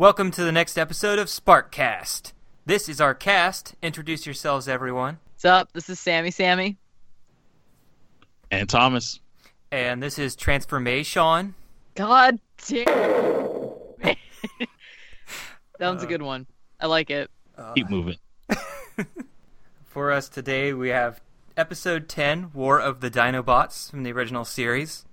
Welcome to the next episode of Sparkcast. This is our cast. Introduce yourselves, everyone. What's up? This is Sammy Sammy. And Thomas. And this is Transformation. God damn. that one's a uh, good one. I like it. Uh, Keep moving. For us today, we have episode 10, War of the Dinobots from the original series.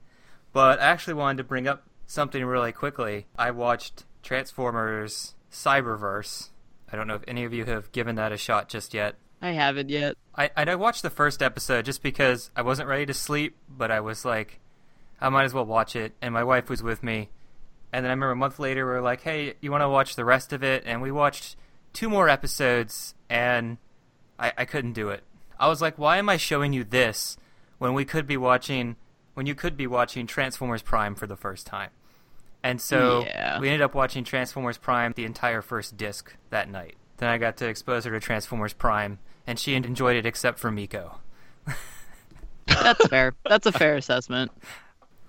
But I actually wanted to bring up something really quickly. I watched Transformers Cyberverse. I don't know if any of you have given that a shot just yet. I haven't yet. I, I watched the first episode just because I wasn't ready to sleep, but I was like, I might as well watch it. And my wife was with me. And then I remember a month later, we were like, hey, you want to watch the rest of it? And we watched two more episodes, and I, I couldn't do it. I was like, why am I showing you this when we could be watching, when you could be watching Transformers Prime for the first time? And so Yeah. we ended up watching Transformers Prime the entire first disc that night. Then I got to expose her to Transformers Prime, and she enjoyed it except for Miko. That's fair. That's a fair assessment.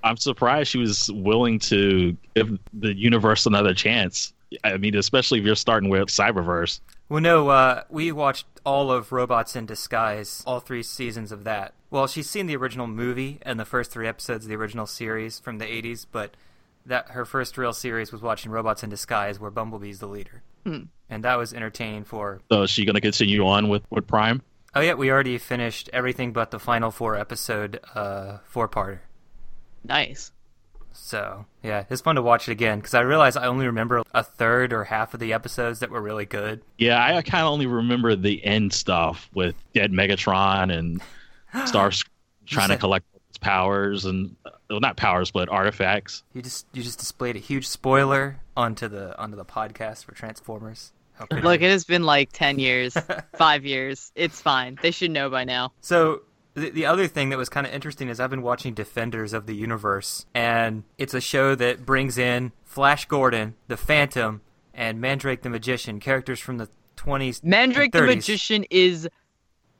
I'm surprised she was willing to give the universe another chance. I mean, especially if you're starting with Cyberverse. Well, no, uh, we watched all of Robots in Disguise, all three seasons of that. Well, she's seen the original movie and the first three episodes of the original series from the 80s, but that her first real series was watching Robots in Disguise, where Bumblebee's the leader. Hmm. And that was entertaining for. So is she going to continue on with, with Prime? Oh, yeah, we already finished everything but the final four episode uh, four parter. Nice. So, yeah, it's fun to watch it again because I realized I only remember a third or half of the episodes that were really good. Yeah, I kind of only remember the end stuff with Dead Megatron and Star trying to collect its powers and well, not powers, but artifacts. You just you just displayed a huge spoiler onto the onto the podcast for Transformers. Look, it has been like 10 years, 5 years. It's fine. They should know by now. So the, the other thing that was kind of interesting is I've been watching Defenders of the Universe, and it's a show that brings in Flash Gordon, the Phantom, and Mandrake the Magician, characters from the 20s, Mandrake the 30s. Magician is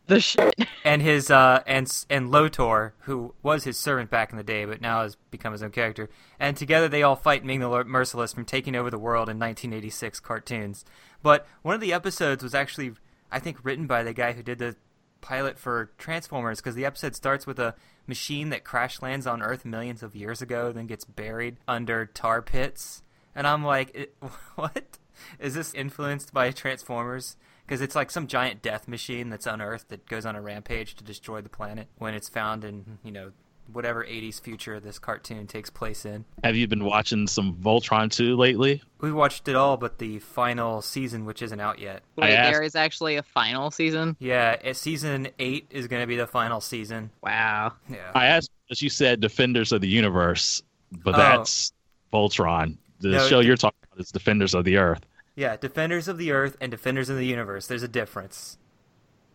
the shit. and his uh and and Lothar, who was his servant back in the day, but now has become his own character. And together they all fight Ming the Merciless from taking over the world in 1986 cartoons. But one of the episodes was actually, I think, written by the guy who did the pilot for Transformers, because the episode starts with a machine that crash lands on Earth millions of years ago, then gets buried under tar pits. And I'm like, what? Is this influenced by Transformers? Because it's like some giant death machine that's unearthed that goes on a rampage to destroy the planet when it's found in, you know, whatever 80s future this cartoon takes place in. Have you been watching some Voltron 2 lately? We watched it all but the final season, which isn't out yet. Wait, asked- there is actually a final season? Yeah, season 8 is going to be the final season. Wow. Yeah. I asked, as you said, Defenders of the Universe, but Oh. that's Voltron. The No, show it- you're talking about is Defenders of the Earth. Yeah, Defenders of the Earth and Defenders of the Universe. There's a difference.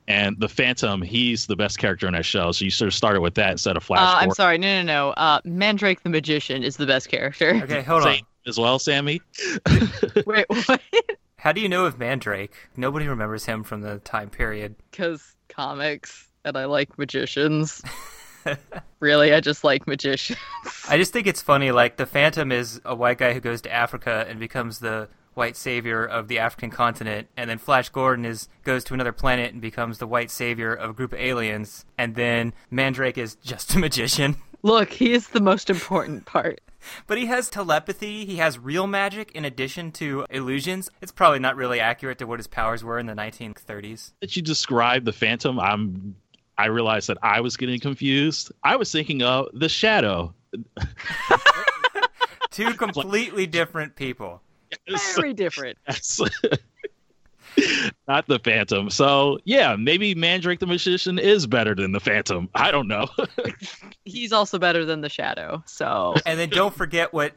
And the Phantom, he's the best character in that show. So you sort of started with that instead of Flash. Uh, I'm sorry. No, no, no. Uh, Mandrake the Magician is the best character. Okay, hold on. Same as well, Sammy. Wait, what? How do you know of Mandrake? Nobody remembers him from the time period. Because comics, and I like magicians. really, I just like magicians. I just think it's funny. Like the Phantom is a white guy who goes to Africa and becomes the white savior of the African continent, and then Flash Gordon is goes to another planet and becomes the white savior of a group of aliens, and then Mandrake is just a magician. Look, he is the most important part. But he has telepathy, he has real magic in addition to illusions. It's probably not really accurate to what his powers were in the 1930s. That you described the Phantom, I'm. I realized that I was getting confused. I was thinking of the Shadow. Two completely different people. Very different. Yes. Not the Phantom. So yeah, maybe Mandrake the Magician is better than the Phantom. I don't know. He's also better than the Shadow. So And then don't forget what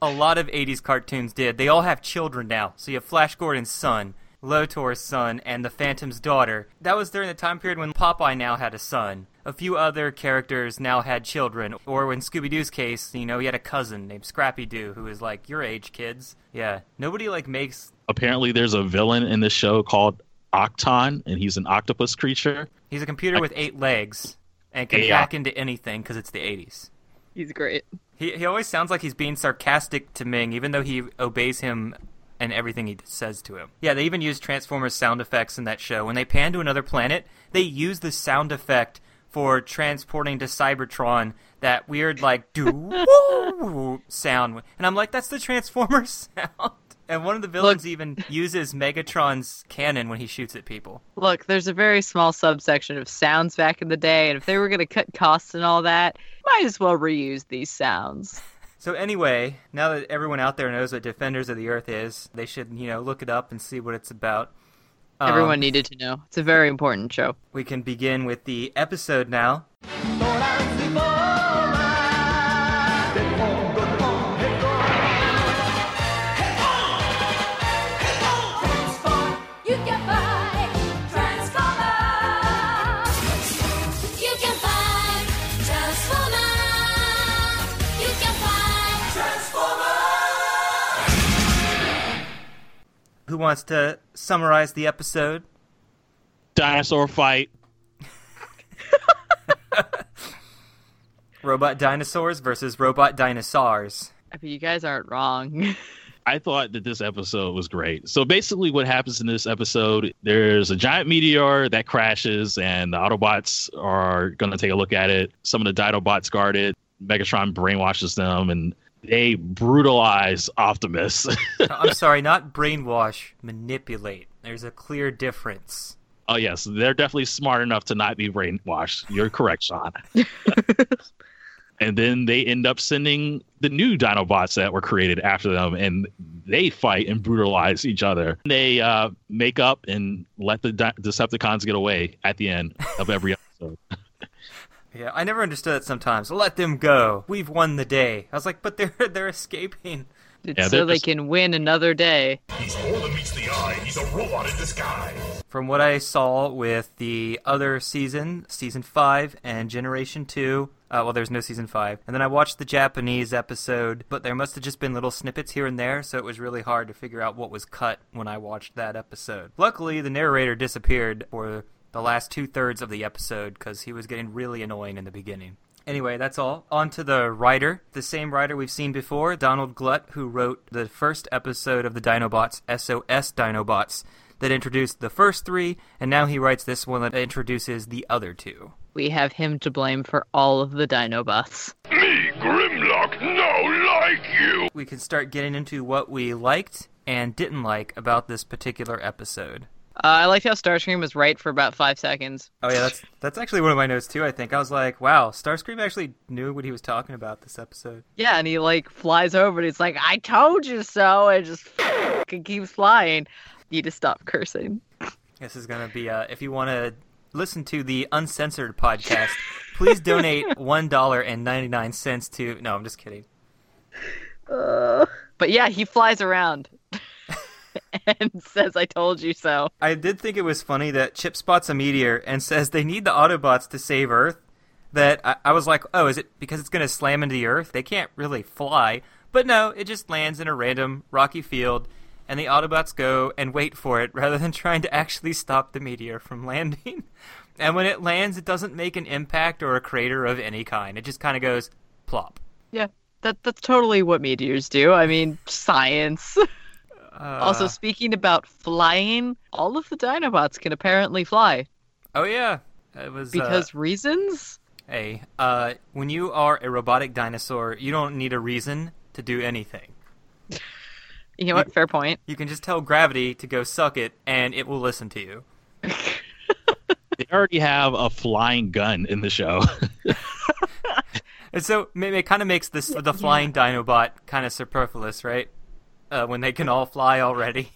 a lot of 80s cartoons did. They all have children now. So you have Flash Gordon's son, Lothar's son, and the Phantom's daughter. That was during the time period when Popeye now had a son. A few other characters now had children. Or in Scooby Doo's case, you know, he had a cousin named Scrappy Doo who was like, your age, kids. Yeah. Nobody, like, makes. Apparently, there's a villain in this show called Octon, and he's an octopus creature. He's a computer with eight legs and can Yeah. hack into anything because it's the 80s. he's great. He, he always sounds like he's being sarcastic to Ming, even though he obeys him and everything he says to him. Yeah, they even use Transformers sound effects in that show. When they pan to another planet, they use the sound effect for transporting to Cybertron that weird like do sound, and I'm like, that's the Transformers sound. And one of the villains Look- even uses Megatron's cannon when he shoots at people. Look, there's a very small subsection of sounds back in the day, and if they were going to cut costs and all that, might as well reuse these sounds. So anyway, now that everyone out there knows what Defenders of the Earth is, they should, you know, look it up and see what it's about. Um, Everyone needed to know. It's a very important show. We can begin with the episode now. You Who wants to summarize the episode? Dinosaur fight. Robot dinosaurs versus robot dinosaurs. I mean, you guys aren't wrong. I thought that this episode was great. So basically, what happens in this episode, there's a giant meteor that crashes, and the Autobots are going to take a look at it. Some of the Dinobots guard it. Megatron brainwashes them, and they brutalize Optimus. I'm sorry, not brainwash, manipulate. There's a clear difference. oh yes, they're definitely smart enough to not be brainwashed. You're correct, Sean. and then they end up sending the new Dinobots that were created after them, and they fight and brutalize each other. They uh, make up and let the Di- Decepticons get away at the end of every episode. Yeah, I never understood it sometimes. Let them go. We've won the day. I was like, but they're they're escaping. It's Yeah, so they're they just- can win another day. He's more than meets the eye. He's a robot in disguise. From what I saw with the other season, season 5 and Generation 2, uh, well, there's no season 5. And then I watched the Japanese episode, but there must have just been little snippets here and there, so it was really hard to figure out what was cut when I watched that episode. Luckily, the narrator disappeared for the last two thirds of the episode because he was getting really annoying in the beginning. Anyway, that's all. On to the writer. The same writer we've seen before, Donald Glut, who wrote the first episode of the Dinobots, SOS Dinobots, that introduced the first three, and now he writes this one that introduces the other two. We have him to blame for all of the Dinobots. Me, Grimlock, no like you. We can start getting into what we liked and didn't like about this particular episode. Uh, I liked how Starscream was right for about five seconds. Oh yeah, that's that's actually one of my notes too. I think I was like, "Wow, Starscream actually knew what he was talking about this episode." Yeah, and he like flies over and he's like, "I told you so," and just fucking keeps flying. You need to stop cursing. This is going to be, uh, if you want to listen to the uncensored podcast, please donate $1.99 to. No, I'm just kidding. But yeah, he flies around and says, "I told you so." I did think it was funny that Chip spots a meteor and says they need the Autobots to save Earth. That I, I was like, oh, is it because it's going to slam into the Earth? They can't really fly. But no, it just lands in a random rocky field, and the Autobots go and wait for it rather than trying to actually stop the meteor from landing. and when it lands, it doesn't make an impact or a crater of any kind. It just kind of goes plop. Yeah, that that's totally what meteors do. I mean, science. Uh, also, speaking about flying, all of the Dinobots can apparently fly oh yeah, it was uh, because reasons. Hey, uh, when you are a robotic dinosaur, you don't need a reason to do anything. You know what? Fair point. You can just tell gravity to go suck it, and it will listen to you. They already have a flying gun in the show. And so it kind of makes this the flying Dinobot kind of superfluous, right? Uh, when they can all fly already.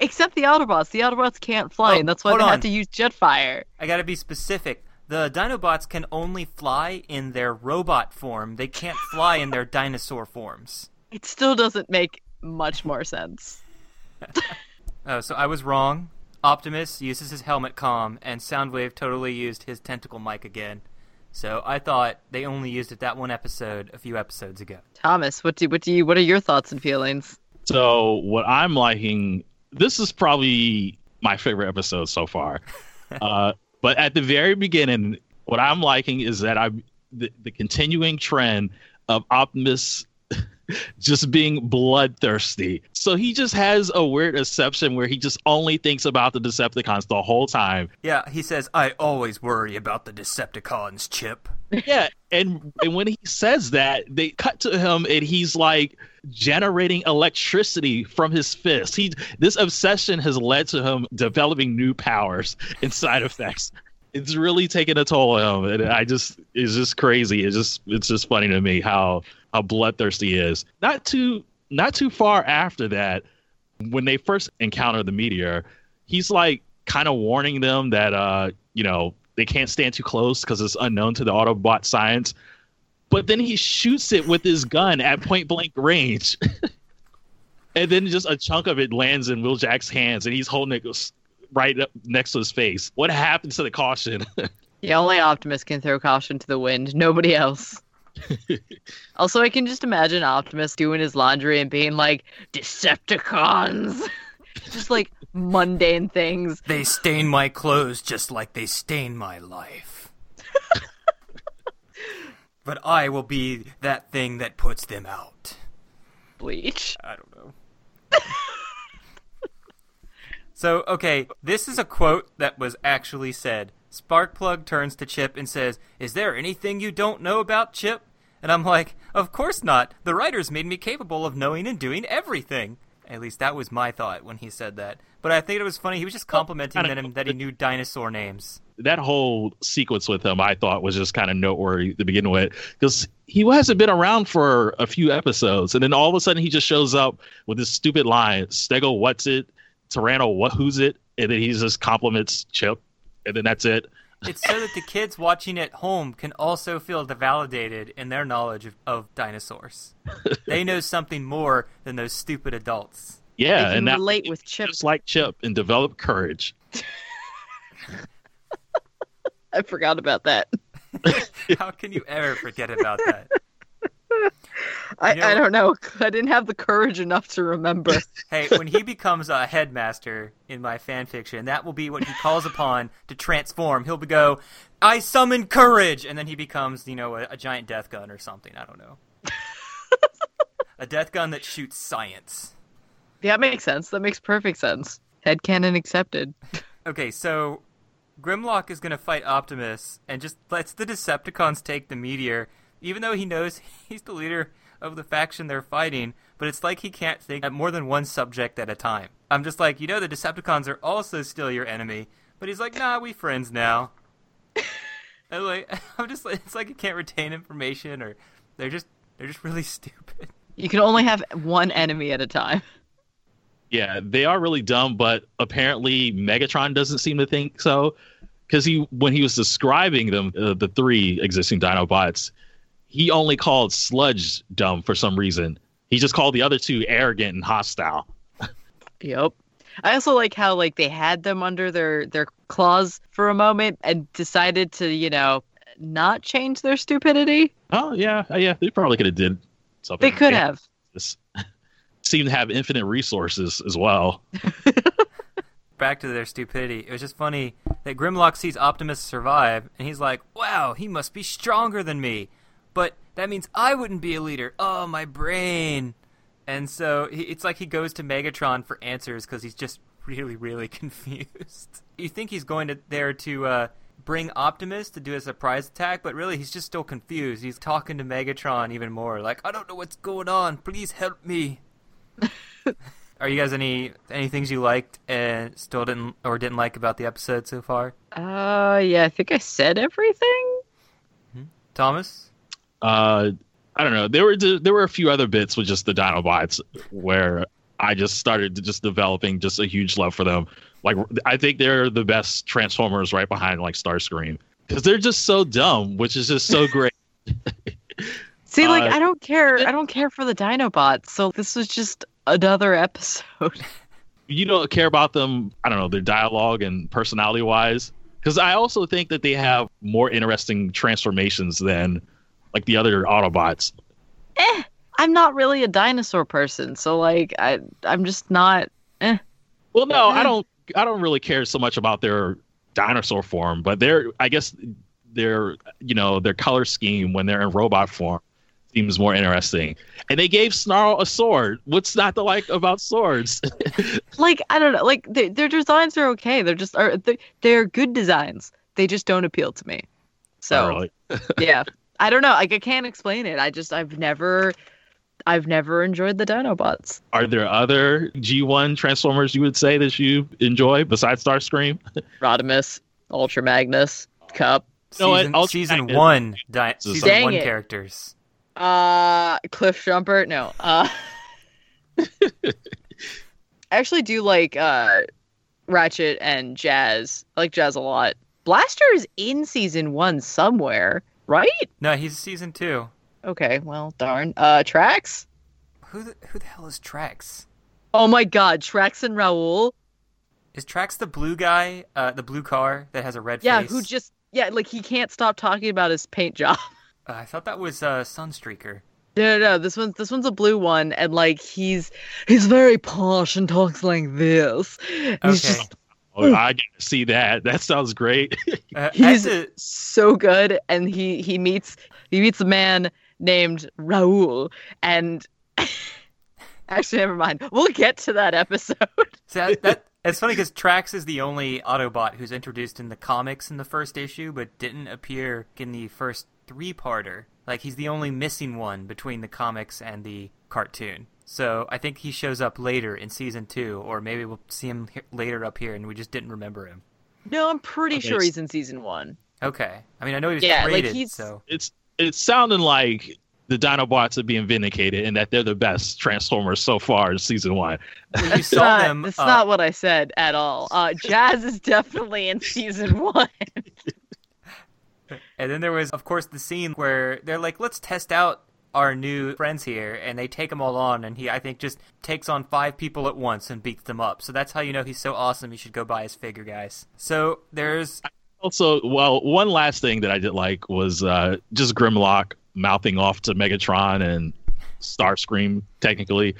Except the Autobots. The Autobots can't fly, Oh, and that's why they on. had to use Jetfire. I gotta be specific. The Dinobots can only fly in their robot form. They can't fly in their dinosaur forms. It still doesn't make much more sense. Oh, so I was wrong. Optimus uses his helmet comm, and Soundwave totally used his tentacle mic again. So I thought they only used it that one episode a few episodes ago. Thomas, what do what do you what are your thoughts and feelings? So what I'm liking, this is probably my favorite episode so far. uh, but at the very beginning, what I'm liking is that I'm the, the continuing trend of Optimus just being bloodthirsty. So he just has a weird exception where he just only thinks about the Decepticons the whole time. Yeah, he says, I always worry about the Decepticons, Chip. Yeah, and and when he says that, they cut to him and he's like generating electricity from his fist. He this obsession has led to him developing new powers and side effects. It's really taking a toll on him, and I just it's just crazy. It's just it's just funny to me how how bloodthirsty he is. Not too not too far after that, when they first encounter the meteor, he's like kind of warning them that uh you know they can't stand too close because it's unknown to the Autobot science. But then he shoots it with his gun at point blank range. and then just a chunk of it lands in Wheeljack's hands and he's holding it right up next to his face. What happened to the caution? Yeah, only Optimus can throw caution to the wind. Nobody else. also, I can just imagine Optimus doing his laundry and being like, Decepticons! just like mundane things. They stain my clothes just like they stain my life. but I will be that thing that puts them out. Bleach. I don't know. So, okay, this is a quote that was actually said. Sparkplug turns to Chip and says, Is there anything you don't know about Chip? And I'm like, Of course not. The writers made me capable of knowing and doing everything. At least that was my thought when he said that. But I think it was funny. He was just complimenting him, that he knew dinosaur names. that whole sequence with him, I thought was just kind of noteworthy to begin with because he hasn't been around for a few episodes, and then all of a sudden he just shows up with this stupid line: "Stego, what's it? Tyranno, what? Who's it?" And then he just compliments Chip, and then that's it. It's so that the kids watching at home can also feel validated in their knowledge of, of dinosaurs. they know something more than those stupid adults. Yeah, they can and that relate with Chip. just like Chip and develop courage. I forgot about that. How can you ever forget about that? I, You know- I don't know. I didn't have the courage enough to remember. Hey, when he becomes a headmaster in my fan fiction, that will be what he calls upon to transform. He'll go, I summon courage, and then he becomes, you know, a, a giant death gun or something. I don't know. a death gun that shoots science. yeah, that makes sense. That makes perfect sense. Head Headcanon accepted. Okay, so Grimlock is gonna fight Optimus and just lets the Decepticons take the meteor, even though he knows he's the leader of the faction they're fighting. But it's like he can't think at more than one subject at a time. I'm just like, you know, the Decepticons are also still your enemy, but he's like, nah, we friends now. and like, I'm just like, it's like he can't retain information, or they're just they're just really stupid. You can only have one enemy at a time. Yeah, they are really dumb, but apparently Megatron doesn't seem to think so. Because he, when he was describing them, uh, the three existing Dinobots, he only called Sludge dumb for some reason. He just called the other two arrogant and hostile. Yep. I also like how like they had them under their their claws for a moment and decided to, you know, not change their stupidity. Oh yeah, uh, yeah, they probably could have did something. They could Yeah, have. this- Seem to have infinite resources as well. back to their stupidity. It was just funny that Grimlock sees Optimus survive, and he's like, "Wow, he must be stronger than me." But that means I wouldn't be a leader. Oh, my brain. And so he, it's like he goes to Megatron for answers because he's just really, really confused. you think he's going to there to uh, bring Optimus to do a surprise attack, but really he's just still confused. He's talking to Megatron even more, like, "I don't know what's going on. Please help me." Are you guys any any things you liked and still didn't or didn't like about the episode so far? Uh yeah, I think I said everything. Thomas? Uh, I don't know. There were there were a few other bits with just the Dinobots where I just started just developing just a huge love for them. Like I think they're the best Transformers, right behind like Starscream, because they're just so dumb, which is just so great. See, like Uh, I don't care. I don't care for the Dinobots. So this was just another episode. you don't care about them. I don't know their dialogue and personality wise, because I also think that they have more interesting transformations than like the other Autobots. eh, I'm not really a dinosaur person, so like I I'm just not. Eh. Well, no, I don't. I don't really care so much about their dinosaur form, but their, I guess, their, you know, their color scheme when they're in robot form. seems more interesting. And they gave Snarl a sword. What's not to like about swords? Like I don't know. Like they, their designs are okay. They're just are they, they're good designs. They just don't appeal to me. So really. yeah, I don't know. Like I can't explain it. I just I've never, I've never enjoyed the Dinobots. Are there other G1 Transformers you would say that you enjoy besides Starscream? Rodimus, Ultra Magnus, Kup, know what? season, I'll season try to- one, di- season Dang one it. characters. uh, Cliff Jumper. No, uh, I actually do like uh, Ratchet and Jazz. I like Jazz a lot. Blaster is in season one somewhere, right? No, he's season two. Okay, well, darn. Uh, Tracks. Who the, who the hell is Tracks? Oh my God, Tracks and Raoul. Is Tracks the blue guy, uh, the blue car that has a red Yeah, face? Yeah, who just yeah, like he can't stop talking about his paint job. Uh, I thought that was uh, Sunstreaker. No, no, no. This one's this one's a blue one, and like he's he's very posh and talks like this. And He's Okay. just Oh, I get to see that. That sounds great. Uh, he's to- so good, and he he meets he meets a man named Raoul, and actually, never mind. We'll get to that episode. See, that, that it's funny because Tracks is the only Autobot who's introduced in the comics in the first issue, but didn't appear in the first three-parter. Like he's the only missing one between the comics and the cartoon. So I think he shows up later in season two, or maybe we'll see him he- later up here, and we just didn't remember him. no, I'm pretty Okay, sure he's in season one. Okay, I mean I know he was Yeah, like, he's- so it's it's sounding like the Dinobots are being vindicated and that they're the best Transformers so far in season one. when you saw not, them. That's uh, not what I said at all. Uh, Jazz is definitely in season one. And then there was, of course, the scene where they're like, let's test out our new friends here. And they take them all on. And he, I think, just takes on five people at once and beats them up. So that's how you know he's so awesome. You should go buy his figure, guys. So there's. Also, well, one last thing that I did like was uh, just Grimlock mouthing off to Megatron and Starscream. Technically,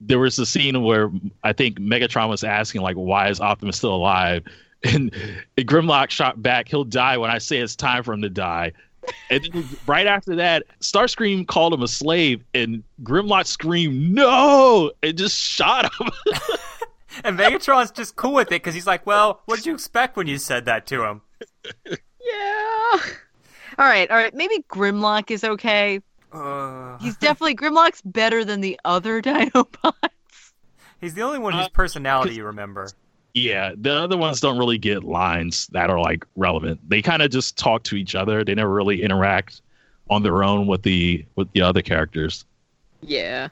there was a scene where I think Megatron was asking like, "Why is Optimus still alive?" And Grimlock shot back, "He'll die when I say it's time for him to die." And then right after that, Starscream called him a slave, and Grimlock screamed, "No!" and just shot him. And Megatron's just cool with it because he's like, well, what did you expect when you said that to him? yeah. All right, all right. Maybe Grimlock is okay. Uh, He's definitely Grimlock's better than the other Dinobots. he's the only one whose Uh, personality you remember. Yeah, the other ones don't really get lines that are like relevant. They kind of just talk to each other. They never really interact on their own with the with the other characters. Yeah.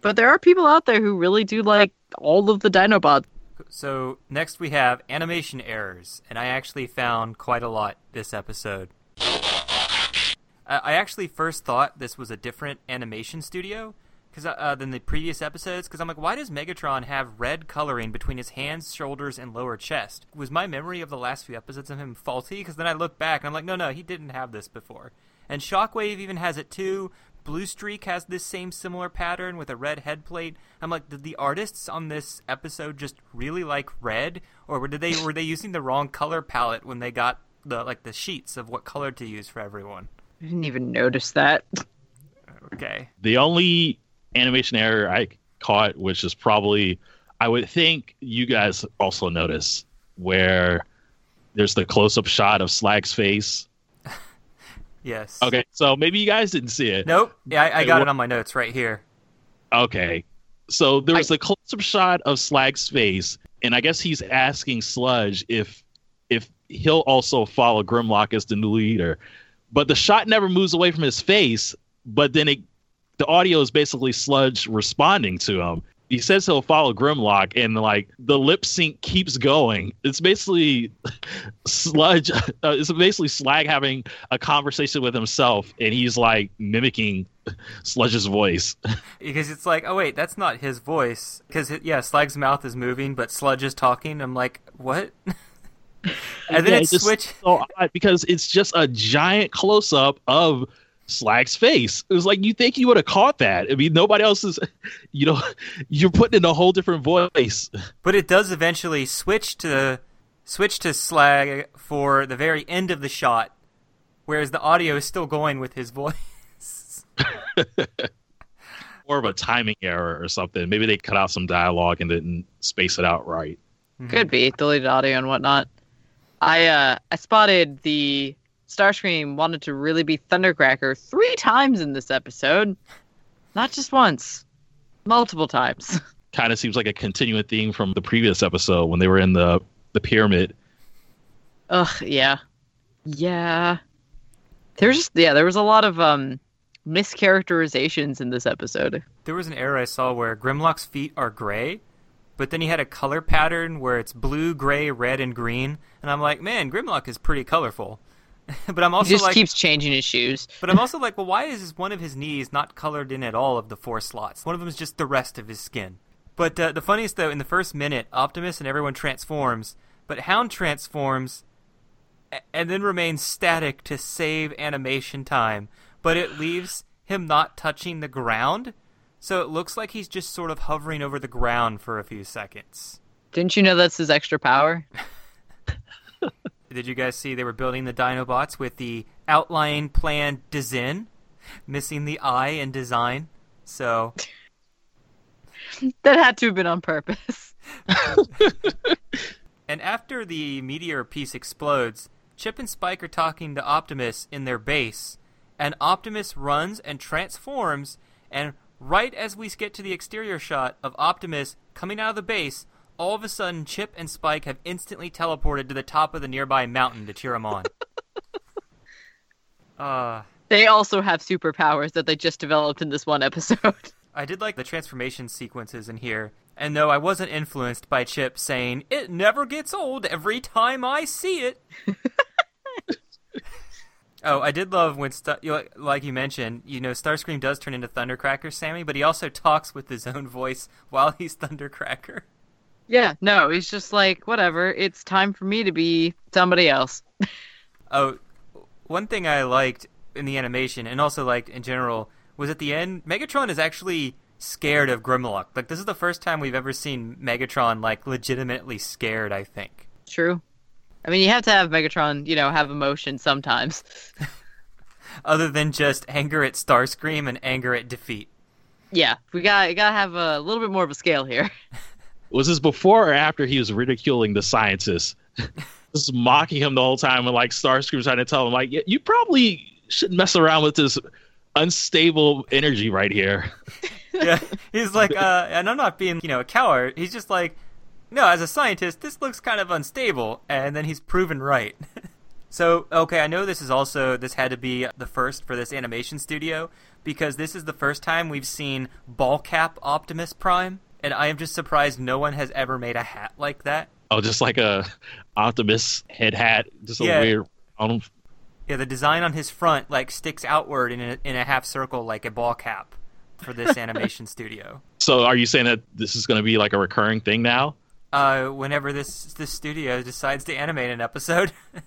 But there are people out there who really do like all of the Dinobots. So next we have animation errors, and I actually found quite a lot this episode. I I actually first thought this was a different animation studio because uh, than the previous episodes. Because I'm like, why does Megatron have red coloring between his hands, shoulders, and lower chest? Was my memory of the last few episodes of him faulty? Because then I look back and I'm like, no, no, he didn't have this before. And Shockwave even has it too. Blue Streak has this same similar pattern with a red head plate. I'm like, did the artists on this episode just really like red, or were- did they were they using the wrong color palette when they got the like the sheets of what color to use for everyone? I didn't even notice that. Okay. The only animation error I caught, which is probably I would think you guys also notice, where there's the close up shot of Slag's face. Yes. Okay, so maybe you guys didn't see it. Nope. Yeah, I, I got wha- it on my notes right here. Okay. So there was a close up shot of Slag's face, and I guess he's asking Sludge if if he'll also follow Grimlock as the new leader. But the shot never moves away from his face, but then it the audio is basically Sludge responding to him. He says he'll follow Grimlock, and like the lip sync keeps going. It's basically Sludge. Uh, it's basically Slag having a conversation with himself, and he's like mimicking Sludge's voice. Because it's like, oh wait, that's not his voice. Because yeah, Slag's mouth is moving, but Sludge is talking. I'm like, what? and then Yeah, it it's just switch. so because it's just a giant close up of Slag's face. It was like you think you would have caught that. I mean, nobody else is. You know, you're putting in a whole different voice. But it does eventually switch to switch to Slag for the very end of the shot, whereas the audio is still going with his voice. More of a timing error or something. Maybe they cut out some dialogue and didn't space it out right. Could be deleted audio and whatnot. I uh I spotted the Starscream wanted to really be Thundercracker three times in this episode, not just once, multiple times. Kind of seems like a continuing theme from the previous episode when they were in the the pyramid. Ugh, yeah, yeah. There's just yeah, there was a lot of um mischaracterizations in this episode. There was an error I saw where Grimlock's feet are gray, but then he had a color pattern where it's blue, gray, red, and green, and I'm like, man, Grimlock is pretty colorful. but I'm He also just like, keeps changing his shoes. but I'm also like, well, why is one of his knees not colored in at all of the four slots? One of them is just the rest of his skin. But uh, the funniest though, in the first minute, Optimus and everyone transforms, but Hound transforms and then remains static to save animation time, but it leaves him not touching the ground, so it looks like he's just sort of hovering over the ground for a few seconds. Didn't you know that's his extra power? Did you guys see they were building the Dinobots with the outline plan design, missing the eye in design? So That had to have been on purpose. And after the meteor piece explodes, Chip and Spike are talking to Optimus in their base, and Optimus runs and transforms, and right as we get to the exterior shot of Optimus coming out of the base, all of a sudden Chip and Spike have instantly teleported to the top of the nearby mountain to cheer him on. uh, They also have superpowers that they just developed in this one episode. I did like the transformation sequences in here, and though I wasn't influenced by Chip saying, it never gets old every time I see it. oh, I did love when, know, like you mentioned, you know, Starscream does turn into Thundercracker, Sammy, but he also talks with his own voice while he's Thundercracker. Yeah, no, he's just like, whatever, it's time for me to be somebody else. Oh, one thing I liked in the animation, and also liked in general, was at the end, Megatron is actually scared of Grimlock. Like, this is the first time we've ever seen Megatron, like, legitimately scared, I think. True. I mean, you have to have Megatron, you know, have emotion sometimes. Other than just anger at Starscream and anger at defeat. Yeah, we got we got to have a little bit more of a scale here. Was this before or after he was ridiculing the scientists? Just mocking him the whole time and like Starscream trying to tell him like, "Yeah, you probably shouldn't mess around with this unstable energy right here. yeah, he's like, uh, and I'm not being, you know, a coward. He's just like, no, as a scientist, this looks kind of unstable, and then he's proven right. so, okay, I know this is also this had to be the first for this animation studio because this is the first time we've seen ball cap Optimus Prime, and I am just surprised no one has ever made a hat like that. Oh, just like a Optimus head hat, just a Yeah. weird. I Yeah, the design on his front like sticks outward in a, in a half circle like a ball cap for this animation studio. so, are you saying that this is going to be like a recurring thing now? Uh, whenever this this studio decides to animate an episode,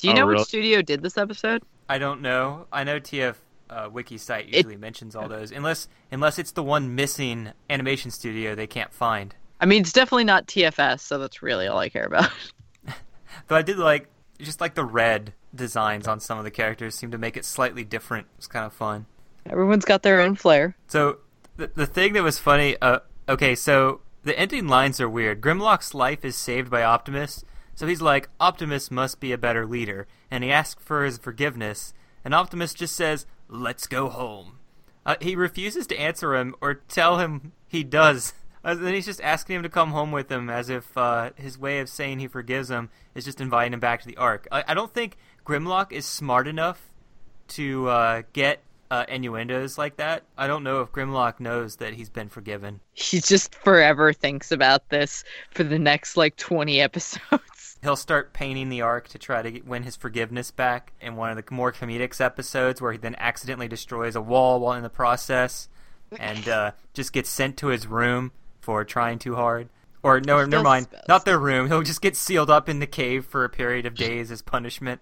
Do you Oh, know really? which studio did this episode? I don't know. I know TF uh, wiki site usually mentions all those, unless unless it's the one missing animation studio they can't find. I mean, it's definitely not TFS, so that's really all I care about. Though I did like just like the red designs on some of the characters seem to make it slightly different. It's kind of fun. Everyone's got their own flair. So the the thing that was funny, uh, okay, so the ending lines are weird. Grimlock's life is saved by Optimus, so he's like, Optimus must be a better leader, and he asks for his forgiveness, and Optimus just says, "Let's go home." Uh, he refuses to answer him or tell him he does. Uh, then he's just asking him to come home with him, as if uh, his way of saying he forgives him is just inviting him back to the Ark. I, I don't think Grimlock is smart enough to uh, get uh, innuendos like that. I don't know if Grimlock knows that he's been forgiven. He just forever thinks about this for the next like 20 episodes. He'll start painting the Ark to try to win his forgiveness back in one of the more comedic episodes where he then accidentally destroys a wall while in the process and uh, just gets sent to his room for trying too hard. Or no, never mind, best. not their room. He'll just get sealed up in the cave for a period of days as punishment.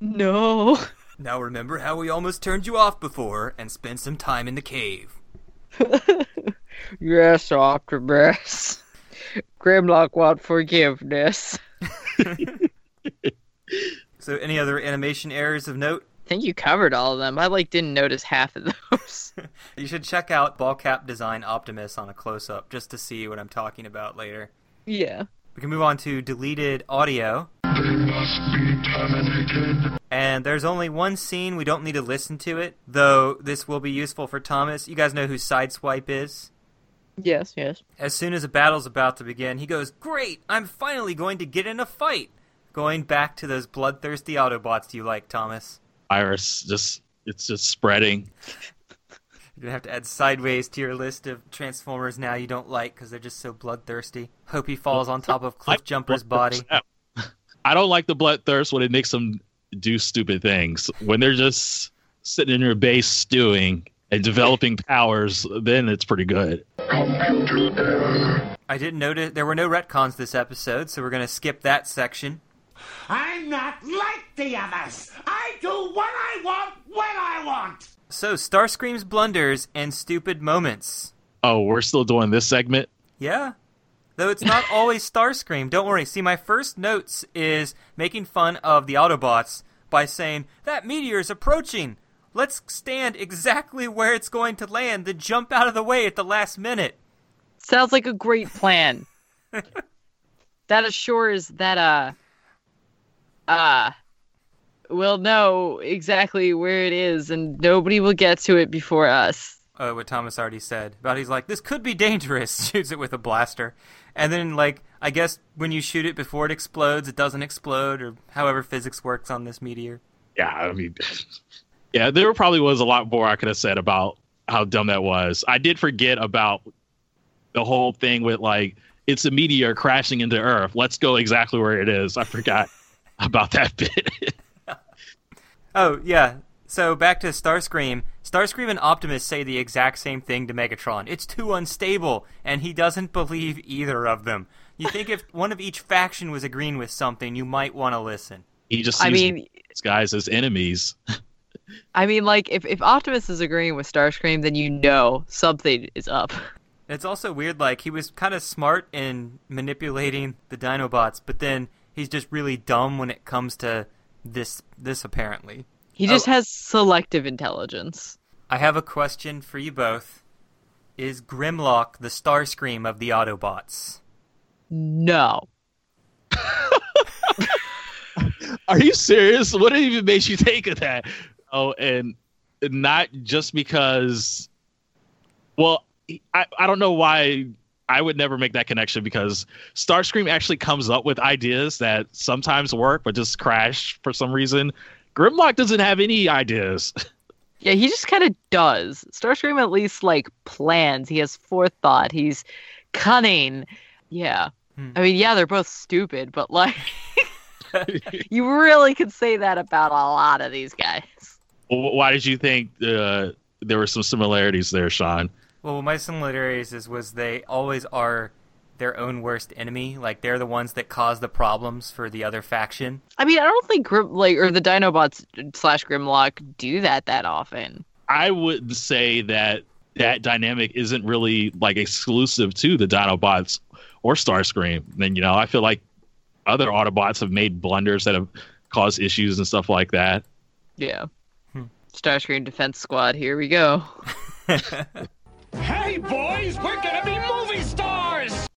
No. Now remember how we almost turned you off before and spent some time in the cave. yes, Optimus. Grimlock want forgiveness. So, any other animation errors of note? I think you covered all of them. I like didn't notice half of those. You should check out ball cap design Optimus on a close up just to see what I'm talking about later. yeah. We can move on to deleted audio. They must be terminated. And there's only one scene, we don't need to listen to it, though this will be useful for Thomas. You guys know who Sideswipe is? Yes, yes. As soon as a battle's about to begin, he goes, Great! I'm finally going to get in a fight! Going back to those bloodthirsty Autobots do you like, Thomas. Iris just it's just spreading. You're gonna have to add Sideways to your list of Transformers now you don't like because they're just so bloodthirsty. Hope he falls on top of Cliff Jumper's body. I don't like the bloodthirst when it makes them do stupid things. When they're just sitting in your base stewing and developing powers, then it's pretty good. Computer error. I didn't notice there were no retcons this episode, so we're gonna skip that section. I'm not like the others. I do what I want when I want. So, Starscream's blunders and stupid moments. Oh, we're still doing this segment. Yeah. Though it's not always Starscream. Don't worry. See, my first notes is making fun of the Autobots by saying, That meteor is approaching. Let's stand exactly where it's going to land, then jump out of the way at the last minute. Sounds like a great plan. that assures that uh uh we'll know exactly where it is and nobody will get to it before us. Uh, what Thomas already said. About he's like, This could be dangerous. Shoots it with a blaster. And then, like, I guess when you shoot it before it explodes, it doesn't explode, or however physics works on this meteor. Yeah, I mean, yeah, there probably was a lot more I could have said about how dumb that was. I did forget about the whole thing with like it's a meteor crashing into Earth. Let's go exactly where it is. I forgot about that bit. Oh, yeah. So back to Starscream. Starscream and Optimus say the exact same thing to Megatron. It's too unstable, and he doesn't believe either of them. You think if one of each faction was agreeing with something, you might want to listen. he just I mean these guys as enemies. I mean like if, if Optimus is agreeing with Starscream then you know something is up. It's also weird, like, he was kind of smart in manipulating the Dinobots, but then he's just really dumb when it comes to this, this apparently. He just Oh. has selective intelligence. I have a question for you both. Is Grimlock the Starscream of the Autobots? No. Are you serious? What even makes you think of that? Oh, and not just because. Well, I, I don't know why I would never make that connection because Starscream actually comes up with ideas that sometimes work but just crash for some reason. Grimlock doesn't have any ideas. Yeah, he just kind of does. Starscream at least like plans. He has forethought. He's cunning. Yeah. Hmm. I mean, yeah, they're both stupid, but like you really could say that about a lot of these guys. Why did you think uh, there were some similarities there, Sean? Well, my similarities is was they always are their own worst enemy. Like they're the ones that cause the problems for the other faction. I mean, I don't think Grim like or the Dinobots slash Grimlock do that that often. I would say that that dynamic isn't really like exclusive to the Dinobots or Starscream. And you know, I feel like other Autobots have made blunders that have caused issues and stuff like that. Yeah. Starscream Defense Squad, here we go. Hey, boys, we're gonna be movie stars.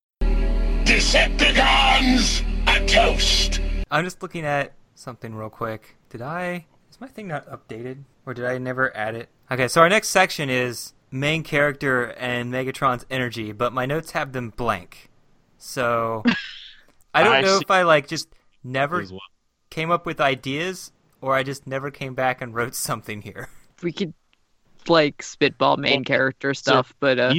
Decepticons, a toast. I'm just looking at something real quick. Did I? Is my thing not updated, or did I never add it? Okay, so our next section is main character and Megatron's energy, but my notes have them blank. So I don't I know see. if I like just never came up with ideas, or I just never came back and wrote something here. We could like spitball main Well, character stuff, but uh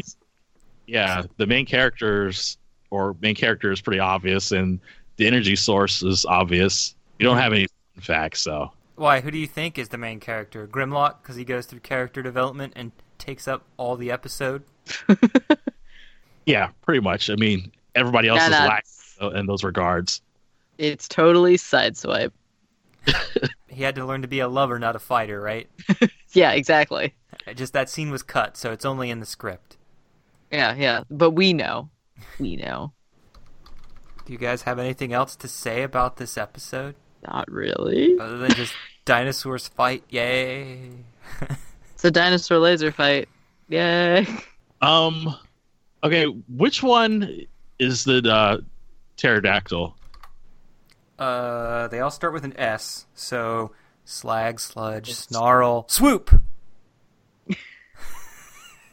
yeah, the main characters or main character is pretty obvious, and the energy source is obvious. You don't have any facts, so Why? Who do you think is the main character? Grimlock, because he goes through character development and takes up all the episode. yeah, pretty much. I mean, everybody else Yeah, is that's- lacking in those regards. it's totally sideswipe. He had to learn to be a lover, not a fighter, right? Yeah, exactly. Just that scene was cut, so it's only in the script. Yeah, yeah. But we know. We know. Do you guys have anything else to say about this episode Not really. other than just Dinosaurs fight, yay! It's a dinosaur laser fight. Yay. Um, okay, which one is the uh, pterodactyl? Uh, they all start with an S. So slag, sludge, snarl, swoop.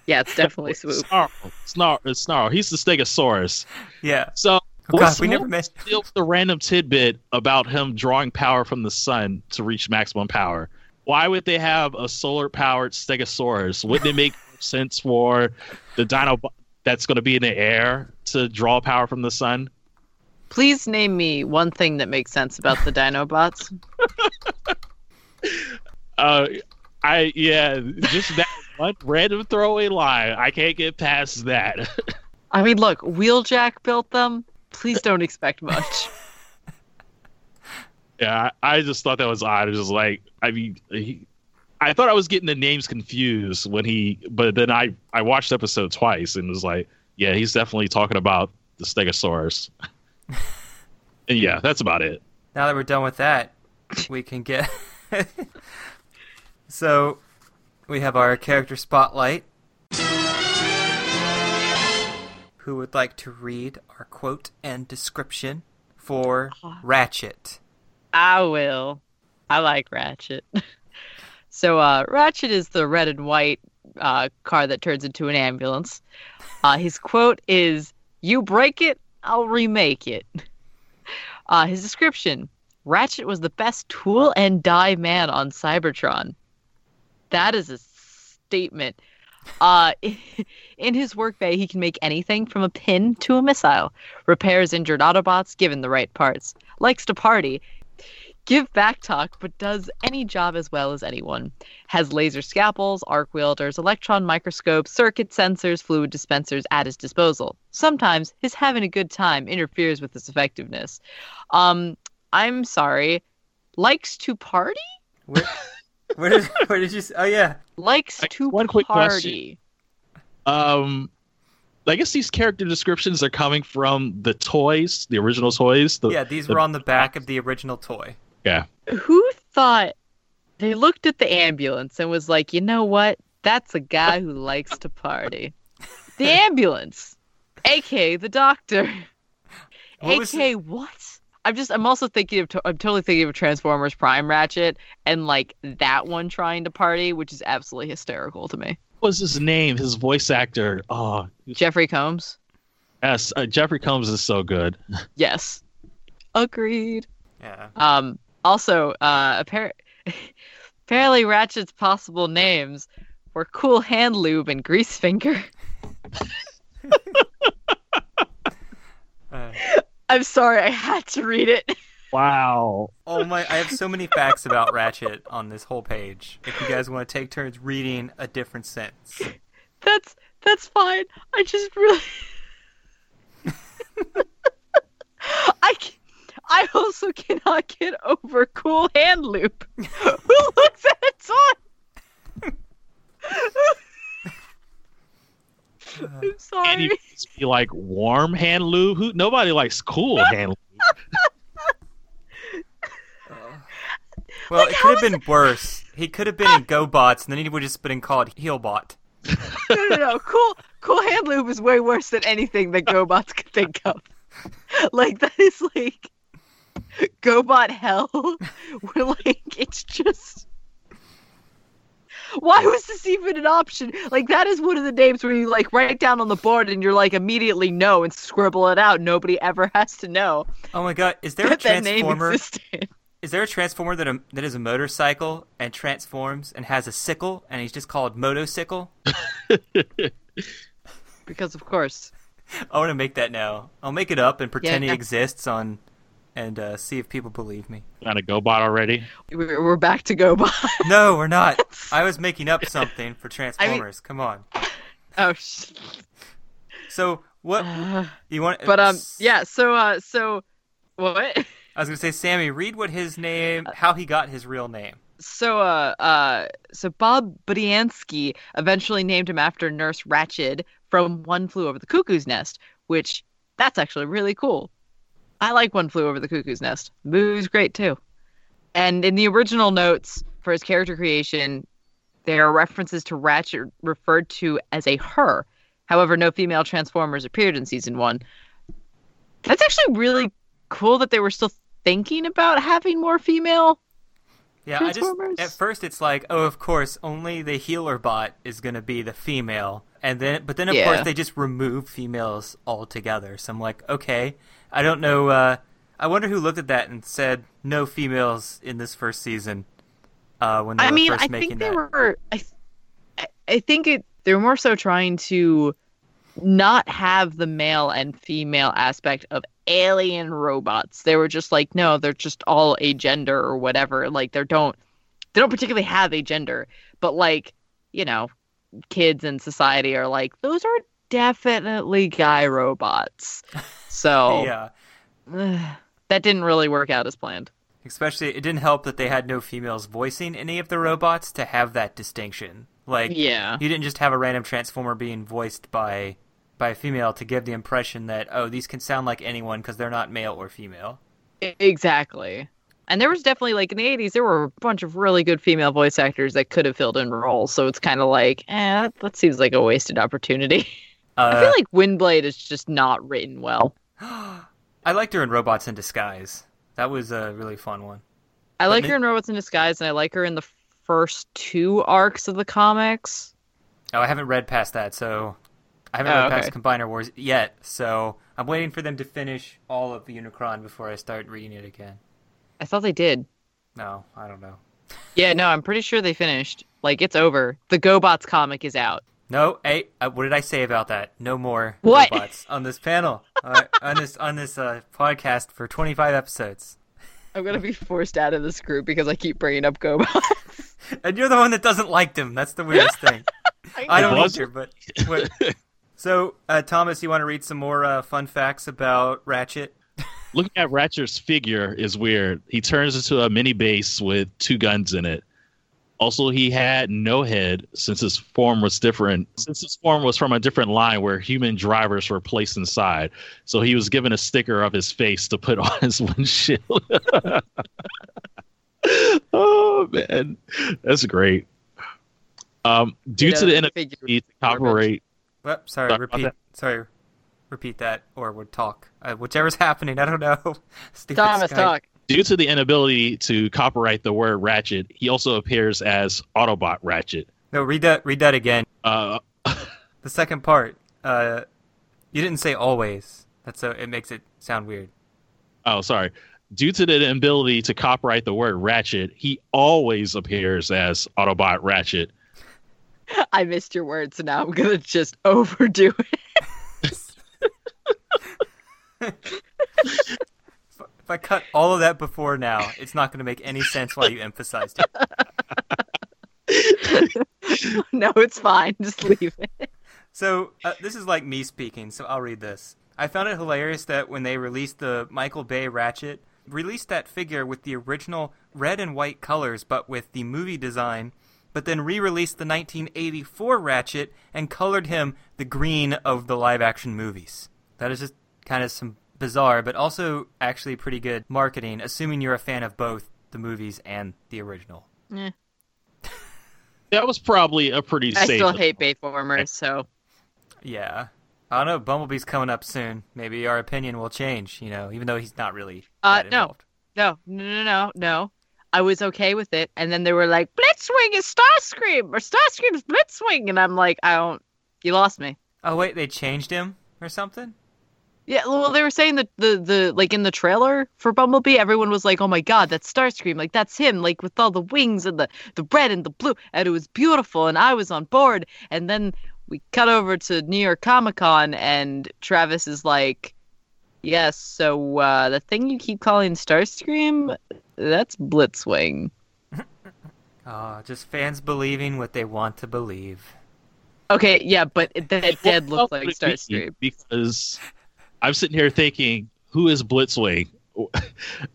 Yeah, it's definitely swoop. Snarl. Snarl. Snarl. He's the Stegosaurus. Yeah. So, Oh, God, we never missed met- the deal with the random tidbit about him drawing power from the sun to reach maximum power. Why would they have a solar-powered Stegosaurus? Wouldn't it make sense for the dino that's going to be in the air to draw power from the sun? Please name me one thing that makes sense about the Dinobots. Uh, I yeah, just that one random throwaway line. I can't get past that. I mean, look, Wheeljack built them. Please don't expect much. yeah, I, I just thought that was odd. It was just like, I mean, he, I thought I was getting the names confused when he, but then I I watched the episode twice and was like, yeah, he's definitely talking about the Stegosaurus. and yeah, that's about it. Now that we're done with that, we can get. so, we have our character spotlight. Who would like to read our quote and description for Ratchet? I will. I like Ratchet. so, uh, Ratchet is the red and white uh, car that turns into an ambulance. Uh, his quote is, "You break it, I'll remake it." Uh, his description: Ratchet was the best tool and die man on Cybertron. That is a statement. Uh, in his work bay, he can make anything from a pin to a missile. Repairs injured Autobots given the right parts. Likes to party. Give back talk, but does any job as well as anyone. Has laser scalpels, arc welders, electron microscopes, circuit sensors, fluid dispensers at his disposal. Sometimes his having a good time interferes with his effectiveness. Um, I'm sorry. Likes to party? Where, where, did, where did you? s- Oh yeah, Likes Like, to one quick question. Um, I guess these character descriptions are coming from the toys, the original toys. The, yeah. These the- were on the back of the original toy. Yeah, Who thought they looked at the ambulance and was like, you know what? That's a guy who likes to party. The ambulance, aka the doctor, What aka what? I'm just. I'm also thinking of. I'm totally thinking of Transformers Prime Ratchet and like that one trying to party, which is absolutely hysterical to me. what was his name? His voice actor. Oh, Jeffrey Combs. yes, uh, Jeffrey Combs is so good. Yes. Agreed. Yeah. Um. Also, uh, appar- apparently Ratchet's possible names were Cool Hand Lube and Grease Finger. Uh, I'm sorry, I had to read it. Wow. oh my! I have so many facts about Ratchet on this whole page. If you guys want to take turns reading a different sentence. That's that's fine. I just really I c- I also cannot get over Cool Hand Lube. Who looks at a toy? I'm And sorry. he must be like warm hand lube. Who? Nobody likes cool hand lube. Well, Like, it could have is been worse. He could have been in GoBots, and then he would have just been called Healbot. No, no, no. Cool, cool hand lube is way worse than anything that GoBots could think of. Like that is like GoBot hell. Where like it's just. Why was this even an option? Like that is one of the names where you like write down on the board and you're like immediately no and scribble it out. Nobody ever has to know Oh my god! Is there a that that name transformer? Is there a transformer that a, that is a motorcycle and transforms and has a sickle, and he's just called Motocycle? Because of course. I want to make that now. I'll make it up and pretend Yeah. he exists on, and uh, see if people believe me. Got a GoBot already. We're, we're back to GoBot. No, we're not. I was making up something for Transformers. Come on. oh, sh- So what you want? but um, yeah. So uh, so what? I was gonna say, Sammy, read what his name, how he got his real name. So, uh, uh, so Bob Budiansky eventually named him after Nurse Ratched from One Flew Over the Cuckoo's Nest, which that's actually really cool. I like One Flew Over the Cuckoo's Nest. The movie's great too. And in the original notes for his character creation, there are references to Ratchet referred to as a her. However, no female Transformers appeared in season one. That's actually really cool that they were still thinking about having more female. Yeah, I just at first it's like, oh, of course, only the healer bot is gonna be the female, and then but then of Yeah. course they just remove females altogether. So I'm like, okay, I don't know. Uh, I wonder who looked at that and said no females in this first season. Uh, when they I were mean, first I making think they that. were. I, I- I think it. They were more so trying to not have the male and female aspect of alien robots. They were just like, no, they're just all a gender or whatever. Like they don't. They don't particularly have a gender, but like you know, kids in society are like those are definitely guy robots. So yeah, that didn't really work out as planned. especially it didn't help that they had no females voicing any of the robots to have that distinction. Like, Yeah. you didn't just have a random transformer being voiced by by a female to give the impression that oh these can sound like anyone because they're not male or female. Exactly. And there was definitely like in the 80s there were a bunch of really good female voice actors that could have filled in roles. So it's kind of like, eh, that seems like a wasted opportunity. I Uh, feel like Windblade is just not written well. I liked her in Robots in Disguise. That was a really fun one. I like But her in Robots in Disguise and I like her in the first two arcs of the comics. Oh, I haven't read past that, so I haven't Oh, read past okay. Combiner Wars yet. So I'm waiting for them to finish all of Unicron before I start reading it again. I thought they did. No, I don't know. Yeah, no, I'm pretty sure they finished. Like it's over. The GoBots comic is out. No, hey, uh, what did I say about that? No more What? robots on this panel, uh, on this on this uh, podcast for 25 episodes. I'm gonna be forced out of this group because I keep bringing up GoBots. And you're the one that doesn't like them. That's the weirdest thing. I don't Was- either, but what? so uh, Thomas, you want to read some more uh, fun facts about Ratchet? Looking at Ratchet's figure is weird. He turns into a mini base with two guns in it. Also, he had no head since his form was different. Since his form was from a different line where human drivers were placed inside, so he was given a sticker of his face to put on his windshield. oh man, that's great. Um, due You to know, the the inability figure- to cooperate Well, sorry, Sorry repeat. that. Sorry, repeat that, or would talk. Uh, whichever's happening, I don't know. Thomas, Skype. talk. Due to the inability to copyright the word Ratchet, he also appears as Autobot Ratchet. No, read that. Read that again. Uh, The second part. Uh, you didn't say always. That's so it makes it sound weird. oh, sorry. Due to the inability to copyright the word Ratchet, he always appears as Autobot Ratchet. I missed your words, so now I'm gonna just overdo it. If I cut all of that before now, it's not going to make any sense why you emphasized it. no, it's fine. Just leave it. So uh, this is like me speaking, so I'll read this. I found it hilarious that when they released the Michael Bay Ratchet, released that figure with the original red and white colors, but with the movie design, but then re-released the 1984 Ratchet and colored him the green of the live-action movies. That is just kind of some bizarre, but also actually pretty good marketing, assuming you're a fan of both the movies and the original. That was probably a pretty I safe. still hate Bayformers, so Yeah. I don't know. Bumblebee's coming up soon. Maybe our opinion will change. You know, even though he's not really. Uh, no. no, no, no, no, no. I was okay with it, and then they were like, "Blitzwing is Starscream, or Starscream is Blitzwing," and I'm like, "I don't." You lost me. Oh wait, they changed him or something. Yeah, well, they were saying that the the like in the trailer for Bumblebee, everyone was like, "Oh my God, that's Starscream! Like that's him! Like with all the wings and the the red and the blue, and it was beautiful." And I was on board. And then we cut over to New York Comic Con, and Travis is like, "Yes, so uh, the thing you keep calling Starscream, that's Blitzwing." Oh, just fans believing what they want to believe. Okay, yeah, but that it did look like would it be? Starscream. Because I'm sitting here thinking, who is Blitzwing?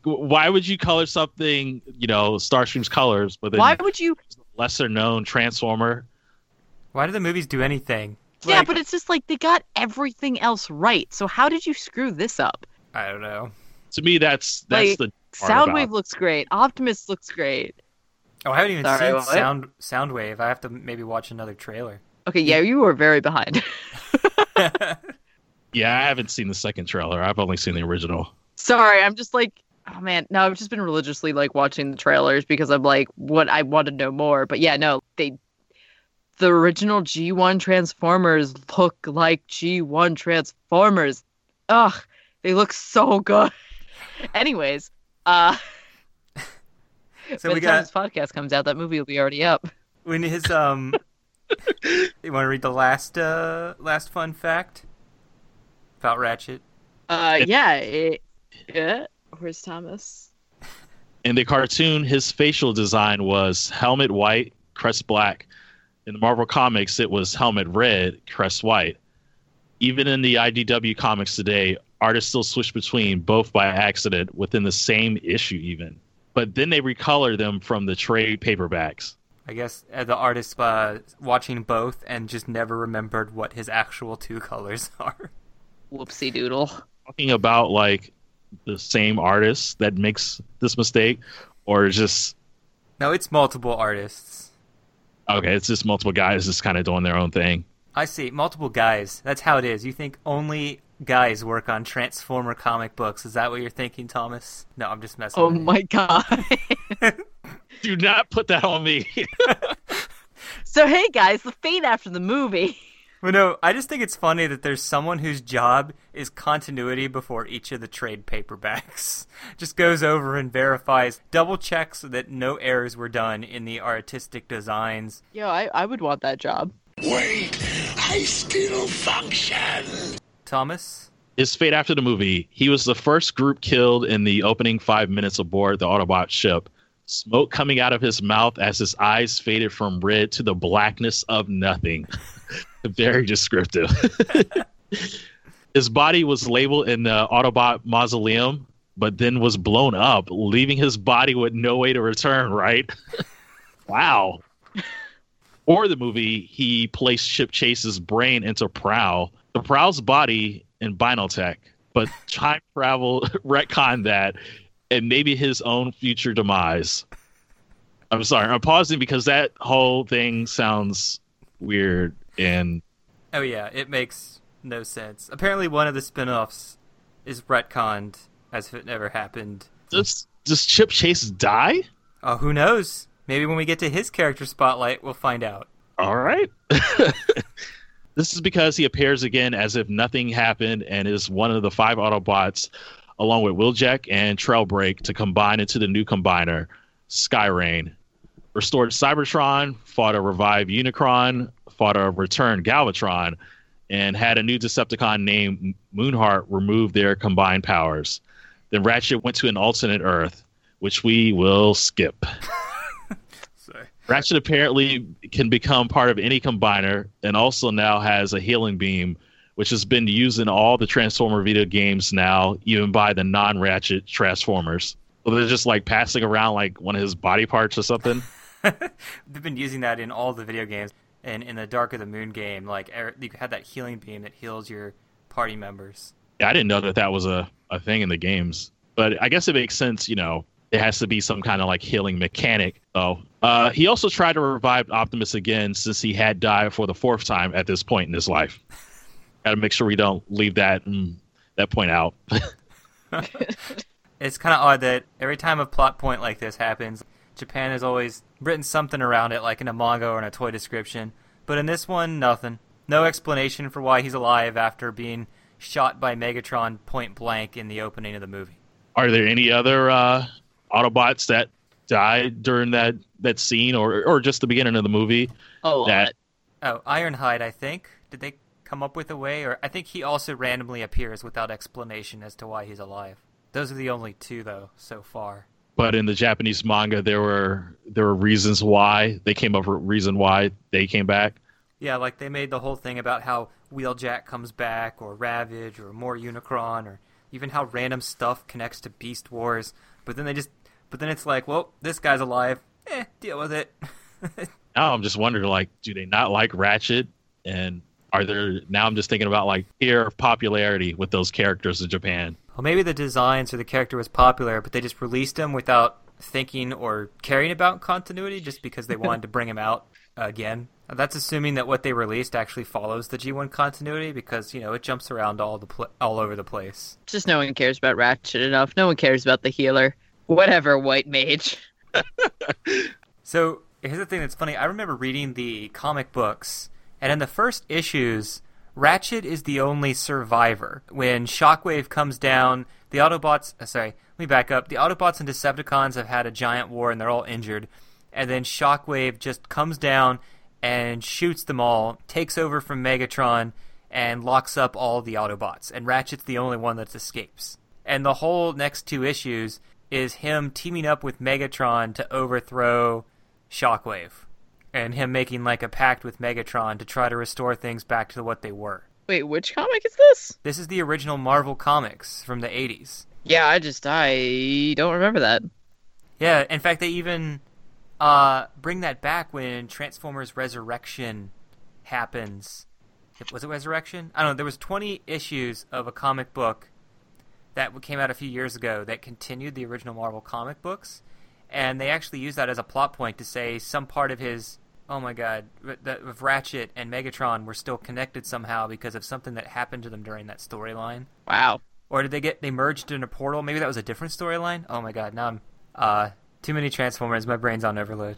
Why would you color something, you know, Starscream's colors, but then Why would you? lesser known Transformer? Why do the movies do anything? Yeah, Like, but it's just like they got everything else right. So how did you screw this up? I don't know. To me, that's that's Like- the about. Soundwave looks great. Optimus looks great. Oh, I haven't even Sorry, seen what? Sound Soundwave. I have to maybe watch another trailer. Okay, yeah, you were very behind. Yeah, I haven't seen the second trailer. I've only seen the original. Sorry, I'm just like, oh man, no, I've just been religiously like watching the trailers because I'm like, what I want to know more. But yeah, no, they, the original G1 Transformers look like G1 Transformers. Ugh, they look so good. Anyways, uh, So by we the time got this podcast comes out, that movie will be already up. when his um. you want to read the last uh last fun fact about Ratchet? Uh, yeah, it, yeah. Where's Thomas? In the cartoon, his facial design was helmet white, crest black. In the Marvel comics, it was helmet red, crest white. Even in the IDW comics today, artists still switch between both by accident within the same issue, even. But then they recolor them from the trade paperbacks. I guess uh, the artist uh, watching both and just never remembered what his actual two colors are. Whoopsie doodle. Talking about like the same artist that makes this mistake, or just No, it's multiple artists. okay, it's just multiple guys just kind of doing their own thing. I see. Multiple guys. That's how it is. You think only guys work on Transformer comic books. Is that what you're thinking, Thomas? No, I'm just messing Oh with you. my god. Do not put that on me. so hey guys, the fate after the movie. Well, no, I just think it's funny that there's someone whose job is continuity before each of the trade paperbacks. Just goes over and verifies, double checks that no errors were done in the artistic designs. Yo, I, I would want that job. Wait, I still function. Thomas? His fate after the movie, he was the first group killed in the opening five minutes aboard the Autobot ship. Smoke coming out of his mouth as his eyes faded from red to the blackness of nothing. Very descriptive. his body was labeled in the Autobot mausoleum, but then was blown up, leaving his body with no way to return, right? wow. Or the movie, he placed Chip Chase's brain into Prowl. The Prowl's body in Binaltech, but time travel retcon that and maybe his own future demise. I'm sorry, I'm pausing because that whole thing sounds weird and Oh, yeah, it makes no sense. Apparently, one of the spin offs is retconned as if it never happened. does does Chip Chase die? Oh, who knows? Maybe when we get to his character spotlight, we'll find out. All right. this is because he appears again as if nothing happened and is one of the five Autobots, along with Wheeljack and Trailbreak, to combine into the new combiner, Skyrain. Restored Cybertron, fought a revived Unicron, fought a return Galvatron, and had a new Decepticon named Moonheart remove their combined powers. Then Ratchet went to an alternate Earth, which we will skip. Ratchet apparently can become part of any combiner and also now has a healing beam, which has been used in all the Transformer video games now, even by the non Ratchet Transformers. So they're just like passing around like one of his body parts or something. They've been using that in all the video games. And in the Dark of the Moon game, like er- you had that healing beam that heals your party members. Yeah, I didn't know that that was a, a thing in the games. But I guess it makes sense, you know, it has to be some kind of like healing mechanic. Oh, uh, he also tried to revive Optimus again since he had died for the fourth time at this point in his life. Got to make sure we don't leave that mm, that point out. It's kind of odd that every time a plot point like this happens, Japan has always written something around it, like in a manga or in a toy description. But in this one, nothing. No explanation for why he's alive after being shot by Megatron point blank in the opening of the movie. Are there any other uh, Autobots that died during that that scene, or or just the beginning of the movie? Oh, That Oh, Ironhide, I think. Did they come up with a way? Or I think he also randomly appears without explanation as to why he's alive. Those are the only two, though, so far. But in the Japanese manga, there were there were reasons why they came up with reason why they came back. Yeah, like they made the whole thing about how Wheeljack comes back, or Ravage, or more Unicron, or even how random stuff connects to Beast Wars. But then they just, but then it's like, well, this guy's alive. Eh, deal with it. Now I'm just wondering, like, do they not like Ratchet? And are there now? I'm just thinking about like fear of popularity with those characters in Japan. Well, maybe the designs or the character was popular, but they just released him without thinking or caring about continuity just because they wanted to bring him out again. That's assuming that what they released actually follows the G1 continuity because, you know, it jumps around all the pl- all over the place. Just no one cares about Ratchet enough. No one cares about the healer. Whatever, White Mage. So here's the thing that's funny. I remember reading the comic books, and in the first issues, Ratchet is the only survivor. When Shockwave comes down, the Autobots. Uh, sorry, let me back up. The Autobots and Decepticons have had a giant war, and they're all injured. And then Shockwave just comes down and shoots them all, takes over from Megatron, and locks up all the Autobots. And Ratchet's the only one that escapes. And the whole next two issues is him teaming up with Megatron to overthrow Shockwave, and him making like a pact with Megatron to try to restore things back to what they were. Wait, which comic is this? This is the original Marvel comics from the 80s. Yeah, I just I don't remember that. Yeah, in fact, they even uh, bring that back when Transformers Resurrection happens. Was it Resurrection? I don't know. There was 20 issues of a comic book that came out a few years ago that continued the original Marvel comic books, and they actually use that as a plot point to say some part of his oh my god, that of Ratchet and Megatron were still connected somehow because of something that happened to them during that storyline. Wow. Or did they get they merged in a portal? Maybe that was a different storyline. Oh my god, now I'm uh too many Transformers. My brain's on overload.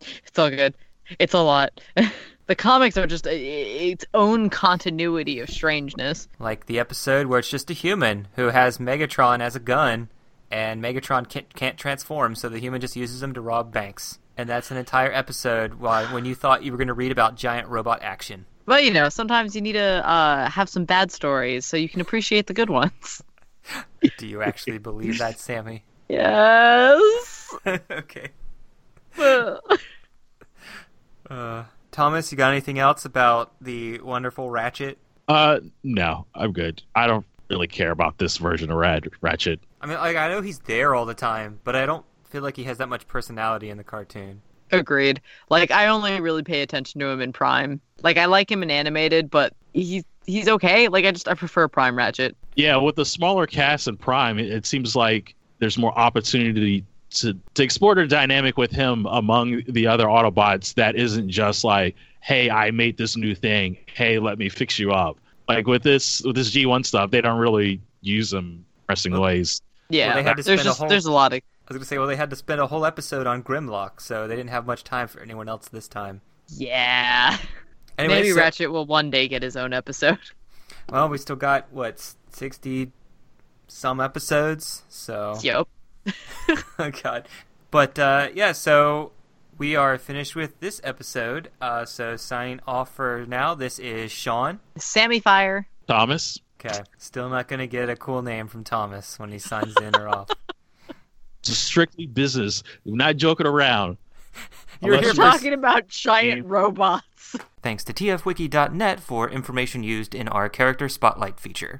It's all good. It's a lot. the comics are just a, its own continuity of strangeness. Like the episode where it's just a human who has Megatron as a gun, and Megatron can't, can't transform, so the human just uses him to rob banks. And that's an entire episode while, when you thought you were going to read about giant robot action. But you know, sometimes you need to uh, have some bad stories so you can appreciate the good ones. Do you actually believe that, Sammy? Yes. okay. Uh, Thomas, you got anything else about the wonderful Ratchet? Uh, no, I'm good. I don't really care about this version of Rad Ratchet. I mean, like I know he's there all the time, but I don't feel like he has that much personality in the cartoon. Agreed. Like I only really pay attention to him in Prime. Like I like him in animated, but he's he's okay. Like I just I prefer Prime Ratchet. Yeah, with the smaller cast and Prime, it, it seems like there's more opportunity to to explore the dynamic with him among the other Autobots. That isn't just like, hey, I made this new thing. Hey, let me fix you up. Like with this with this G1 stuff, they don't really use them interesting ways. Yeah. they had to there's spend a just whole- there's a lot of I was gonna say, well, they had to spend a whole episode on Grimlock, so they didn't have much time for anyone else this time. yeah. Anyway, Maybe so- Ratchet will one day get his own episode. Well, we still got what sixty some episodes, so Yep. oh god. But uh, yeah, so we are finished with this episode. Uh, so signing off for now. This is Sean. Sammy Fire. Thomas, Okay, still not gonna get a cool name from Thomas when he signs in or off. it's strictly business. We're not joking around. You're Unless here We're for talking about giant robots. Thanks to tfwiki.net for information used in our character spotlight feature.